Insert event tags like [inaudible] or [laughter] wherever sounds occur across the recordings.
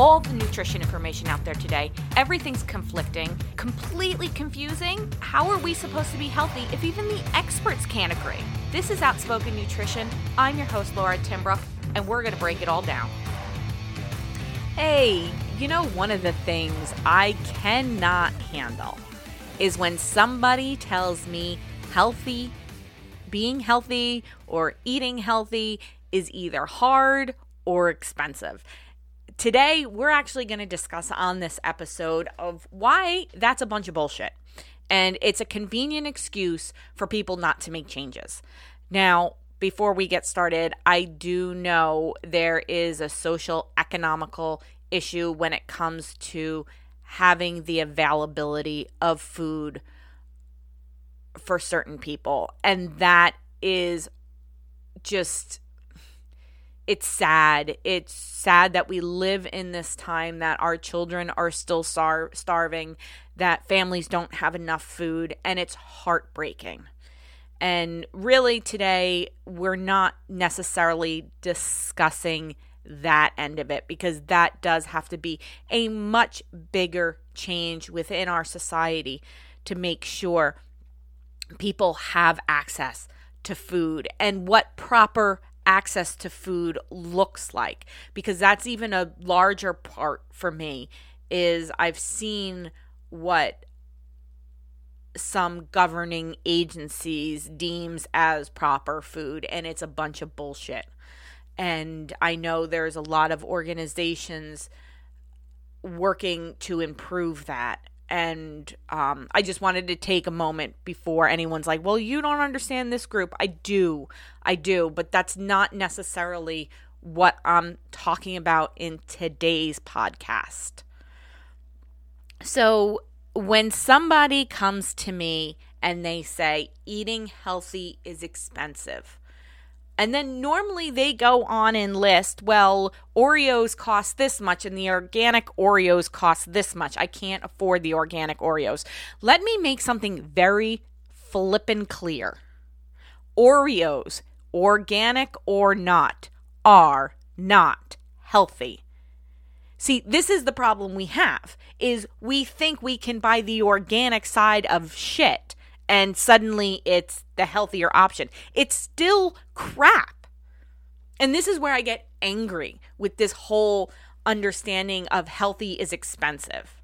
all the nutrition information out there today. Everything's conflicting, completely confusing. How are we supposed to be healthy if even the experts can't agree? This is Outspoken Nutrition. I'm your host, Laura Timbrook, and we're going to break it all down. Hey, you know, one of the things I cannot handle is when somebody tells me healthy, being healthy, or eating healthy is either hard or expensive. Today, we're actually going to discuss on this episode of why that's a bunch of bullshit. And it's a convenient excuse for people not to make changes. Now, before we get started, I do know there is a social economical issue when it comes to having the availability of food for certain people. And that is just it's sad. It's sad that we live in this time that our children are still star- starving, that families don't have enough food, and it's heartbreaking. And really, today, we're not necessarily discussing that end of it because that does have to be a much bigger change within our society to make sure people have access to food and what proper access to food looks like because that's even a larger part for me is I've seen what some governing agencies deems as proper food and it's a bunch of bullshit. And I know there's a lot of organizations working to improve that and um, I just wanted to take a moment before anyone's like, well, you don't understand this group. I do. I do. But that's not necessarily what I'm talking about in today's podcast. So when somebody comes to me and they say, eating healthy is expensive, and then normally they go on and list, well, Oreos cost this much and the organic Oreos cost this much. I can't afford the organic Oreos. Let me make something very flippin' clear. Oreos, organic or not, are not healthy. See, this is the problem we have is we think we can buy the organic side of shit and suddenly it's the healthier option. It's still crap. And this is where I get angry with this whole understanding of healthy is expensive.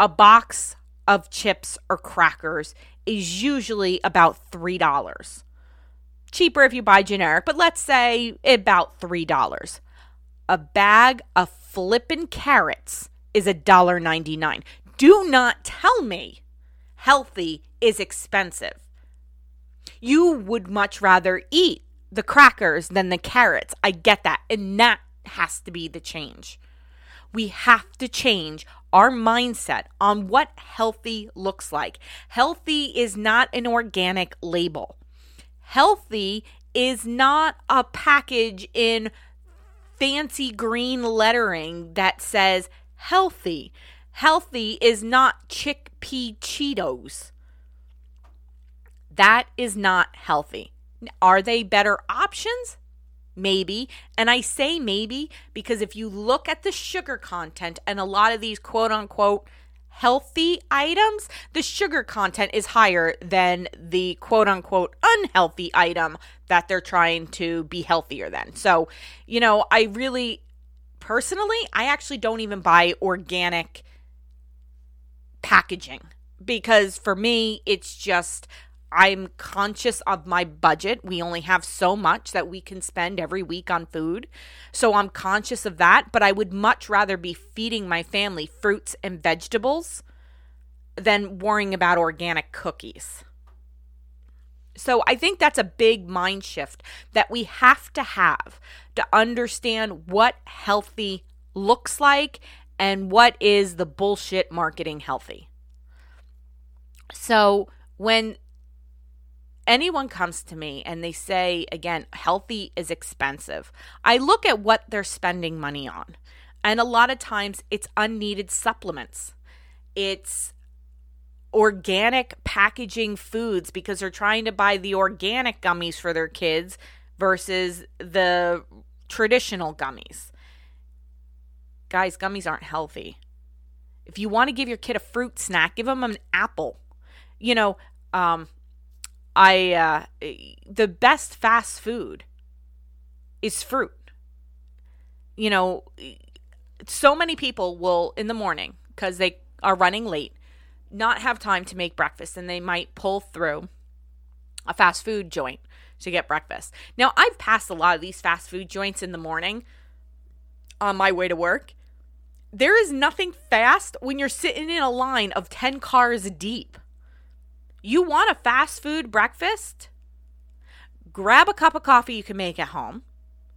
A box of chips or crackers is usually about $3. Cheaper if you buy generic, but let's say about $3. A bag of flippin' carrots is $1.99. Do not tell me healthy is expensive. You would much rather eat the crackers than the carrots. I get that. And that has to be the change. We have to change our mindset on what healthy looks like. Healthy is not an organic label. Healthy is not a package in fancy green lettering that says healthy. Healthy is not chickpea Cheetos. That is not healthy. Are they better options? Maybe. And I say maybe because if you look at the sugar content and a lot of these quote unquote healthy items, the sugar content is higher than the quote unquote unhealthy item that they're trying to be healthier than. So, you know, I really personally, I actually don't even buy organic packaging because for me, it's just I'm conscious of my budget. We only have so much that we can spend every week on food. So I'm conscious of that, but I would much rather be feeding my family fruits and vegetables than worrying about organic cookies. So I think that's a big mind shift that we have to have to understand what healthy looks like and what is the bullshit marketing healthy. So when anyone comes to me and they say, again, healthy is expensive, I look at what they're spending money on. And a lot of times it's unneeded supplements. It's organic packaging foods because they're trying to buy the organic gummies for their kids versus the traditional gummies guys, gummies aren't healthy. If you want to give your kid a fruit snack, give them an apple. You know, um, I uh, the best fast food is fruit. You know, so many people will in the morning because they are running late, not have time to make breakfast, and they might pull through a fast food joint to get breakfast. Now, I've passed a lot of these fast food joints in the morning on my way to work. There is nothing fast when you're sitting in a line of 10 cars deep. You want a fast food breakfast? Grab a cup of coffee you can make at home.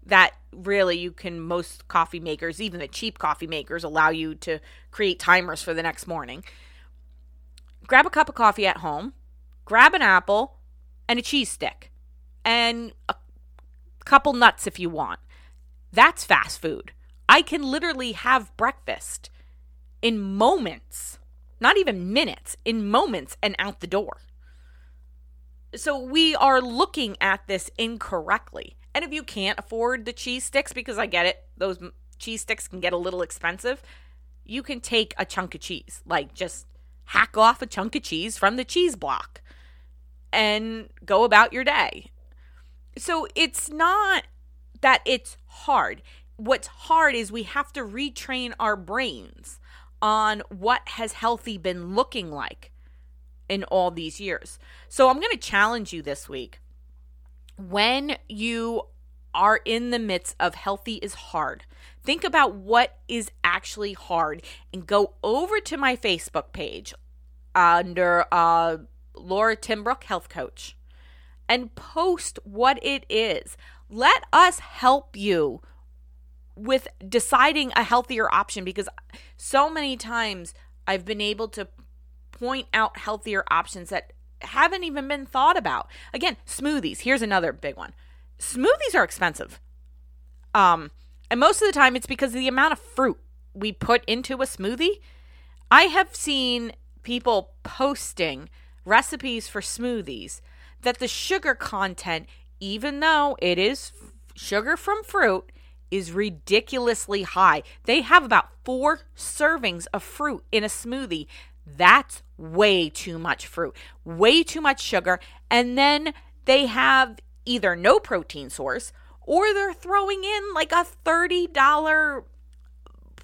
That really you can, most coffee makers, even the cheap coffee makers, allow you to create timers for the next morning. Grab a cup of coffee at home, grab an apple and a cheese stick, and a couple nuts if you want. That's fast food. I can literally have breakfast in moments, not even minutes, in moments and out the door. So we are looking at this incorrectly. And if you can't afford the cheese sticks, because I get it, those cheese sticks can get a little expensive, you can take a chunk of cheese. Like just hack off a chunk of cheese from the cheese block and go about your day. So it's not that it's hard what's hard is we have to retrain our brains on what has healthy been looking like in all these years. So I'm going to challenge you this week. When you are in the midst of healthy is hard, think about what is actually hard and go over to my Facebook page under uh, Laura Timbrook Health Coach and post what it is. Let us help you with deciding a healthier option because so many times I've been able to point out healthier options that haven't even been thought about. Again, smoothies. Here's another big one. Smoothies are expensive. Um and most of the time it's because of the amount of fruit we put into a smoothie. I have seen people posting recipes for smoothies that the sugar content even though it is sugar from fruit is ridiculously high. They have about four servings of fruit in a smoothie. That's way too much fruit, way too much sugar. And then they have either no protein source or they're throwing in like a $30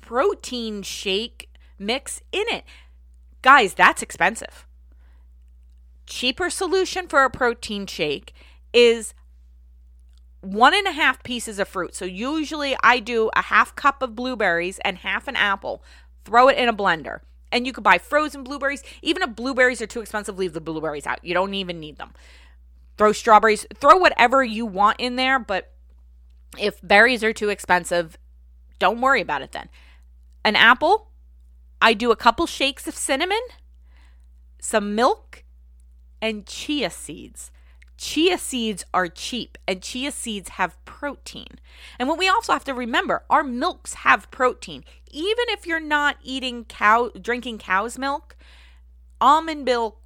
protein shake mix in it. Guys, that's expensive. Cheaper solution for a protein shake is one and a half pieces of fruit. So usually I do a half cup of blueberries and half an apple, throw it in a blender. And you could buy frozen blueberries. Even if blueberries are too expensive, leave the blueberries out. You don't even need them. Throw strawberries, throw whatever you want in there, but if berries are too expensive, don't worry about it then. An apple, I do a couple shakes of cinnamon, some milk, and chia seeds chia seeds are cheap and chia seeds have protein. And what we also have to remember, our milks have protein. Even if you're not eating cow drinking cow's milk, almond milk,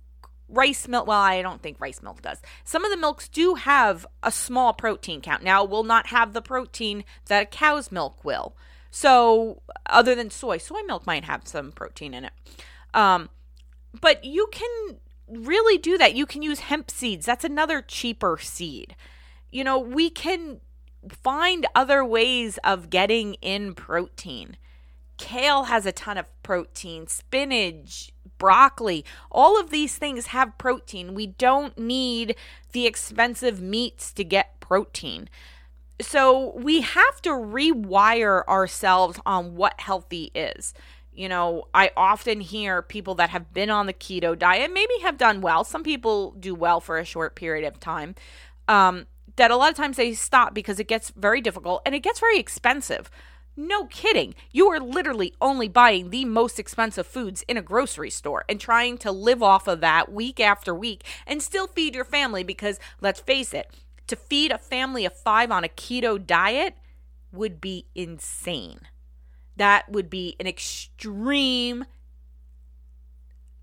rice milk, well, I don't think rice milk does. Some of the milks do have a small protein count. Now, will not have the protein that a cow's milk will. So, other than soy, soy milk might have some protein in it. Um, but you can really do that. You can use hemp seeds. That's another cheaper seed. You know, we can find other ways of getting in protein. Kale has a ton of protein, spinach, broccoli, all of these things have protein. We don't need the expensive meats to get protein. So we have to rewire ourselves on what healthy is. You know, I often hear people that have been on the keto diet, maybe have done well. Some people do well for a short period of time. Um, that a lot of times they stop because it gets very difficult and it gets very expensive. No kidding. You are literally only buying the most expensive foods in a grocery store and trying to live off of that week after week and still feed your family because let's face it, to feed a family of five on a keto diet would be insane that would be an extreme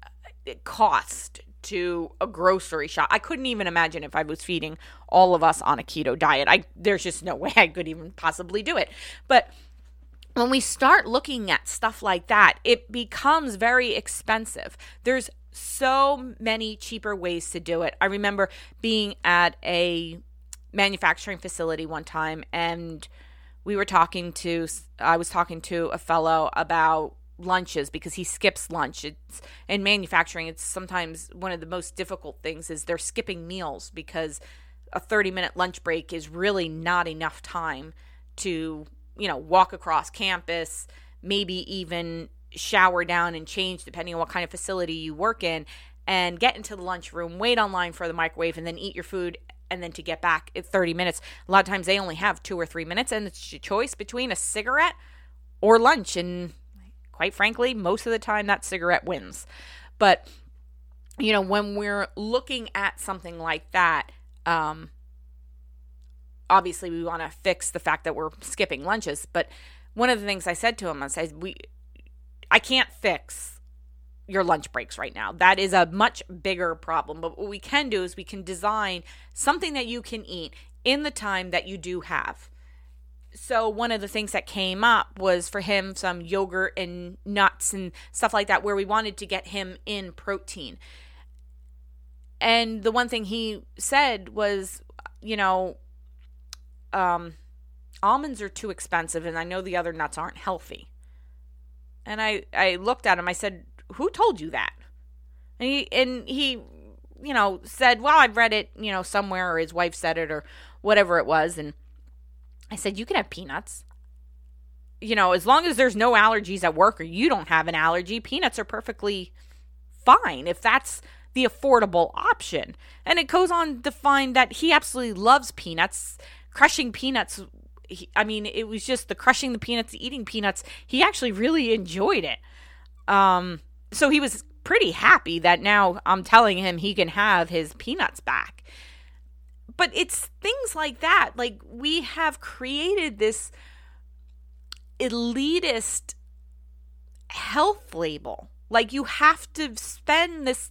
uh, cost to a grocery shop. I couldn't even imagine if I was feeding all of us on a keto diet. I there's just no [laughs] way I could even possibly do it. But when we start looking at stuff like that, it becomes very expensive. There's so many cheaper ways to do it. I remember being at a manufacturing facility one time and we were talking to I was talking to a fellow about lunches because he skips lunch. It's in manufacturing it's sometimes one of the most difficult things is they're skipping meals because a 30 minute lunch break is really not enough time to, you know, walk across campus, maybe even shower down and change depending on what kind of facility you work in and get into the lunchroom, wait online for the microwave, and then eat your food and then to get back at 30 minutes. A lot of times they only have two or three minutes, and it's a choice between a cigarette or lunch. And quite frankly, most of the time that cigarette wins. But, you know, when we're looking at something like that, um, obviously we want to fix the fact that we're skipping lunches. But one of the things I said to him, I said, we, I can't fix your lunch breaks right now. That is a much bigger problem. But what we can do is we can design something that you can eat in the time that you do have. So, one of the things that came up was for him some yogurt and nuts and stuff like that, where we wanted to get him in protein. And the one thing he said was, you know, um, almonds are too expensive, and I know the other nuts aren't healthy. And I, I looked at him, I said, who told you that? And he and he, you know, said, well, I've read it, you know, somewhere, or his wife said it, or whatever it was. And I said, you can have peanuts. You know, as long as there's no allergies at work or you don't have an allergy, peanuts are perfectly fine if that's the affordable option. And it goes on to find that he absolutely loves peanuts. Crushing peanuts, he, I mean, it was just the crushing the peanuts, eating peanuts. He actually really enjoyed it. Um, so he was pretty happy that now I'm telling him he can have his peanuts back. But it's things like that. Like we have created this elitist health label. Like you have to spend this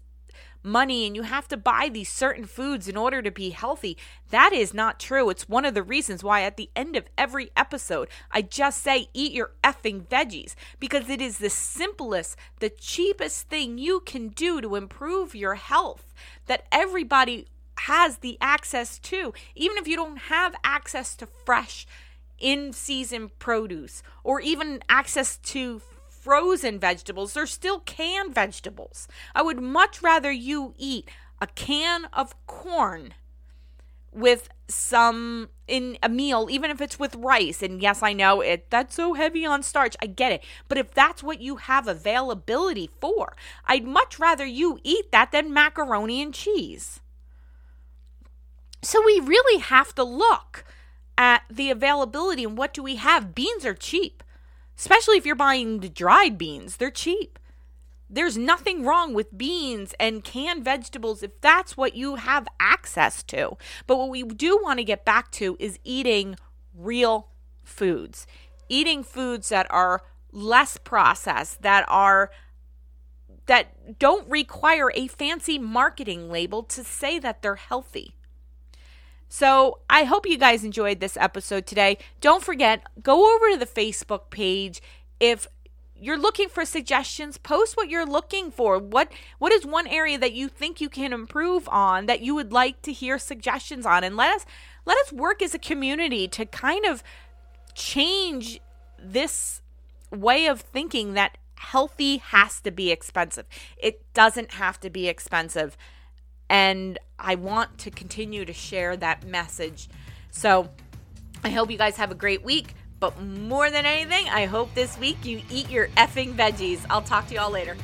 money and you have to buy these certain foods in order to be healthy. That is not true. It's one of the reasons why at the end of every episode, I just say, eat your effing veggies because it is the simplest, the cheapest thing you can do to improve your health that everybody has the access to. Even if you don't have access to fresh, in season produce or even access to frozen vegetables, they're still canned vegetables. I would much rather you eat a can of corn with some in a meal even if it's with rice. And yes I know it that's so heavy on starch. I get it. But if that's what you have availability for I'd much rather you eat that than macaroni and cheese. So we really have to look at the availability and what do we have? Beans are cheap especially if you're buying the dried beans, they're cheap. There's nothing wrong with beans and canned vegetables if that's what you have access to. But what we do want to get back to is eating real foods, eating foods that are less processed, that are that don't require a fancy marketing label to say that they're healthy. So I hope you guys enjoyed this episode today. Don't forget, go over to the Facebook page. If you're looking for suggestions, post what you're looking for. What what is one area that you think you can improve on that you would like to hear suggestions on? And let us let us work as a community to kind of change this way of thinking that healthy has to be expensive. It doesn't have to be expensive. And I want to continue to share that message. So I hope you guys have a great week. But more than anything, I hope this week you eat your effing veggies. I'll talk to you all later.